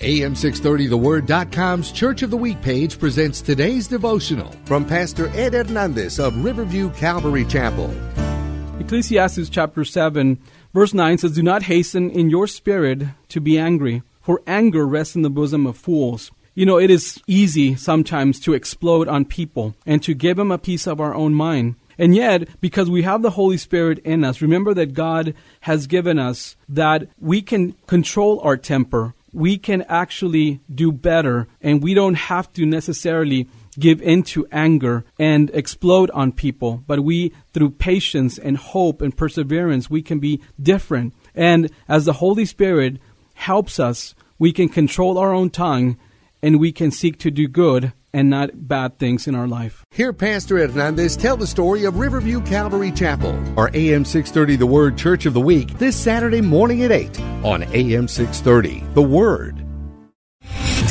AM630TheWord.com's Church of the Week page presents today's devotional from Pastor Ed Hernandez of Riverview Calvary Chapel. Ecclesiastes chapter 7, verse 9 says, Do not hasten in your spirit to be angry, for anger rests in the bosom of fools. You know, it is easy sometimes to explode on people and to give them a piece of our own mind. And yet, because we have the Holy Spirit in us, remember that God has given us that we can control our temper we can actually do better and we don't have to necessarily give into anger and explode on people but we through patience and hope and perseverance we can be different. And as the holy spirit helps us we can control our own tongue and we can seek to do good and not bad things in our life. Hear Pastor Hernandez tell the story of Riverview Calvary Chapel, our AM 630 The Word Church of the Week, this Saturday morning at 8 on AM 630 The Word.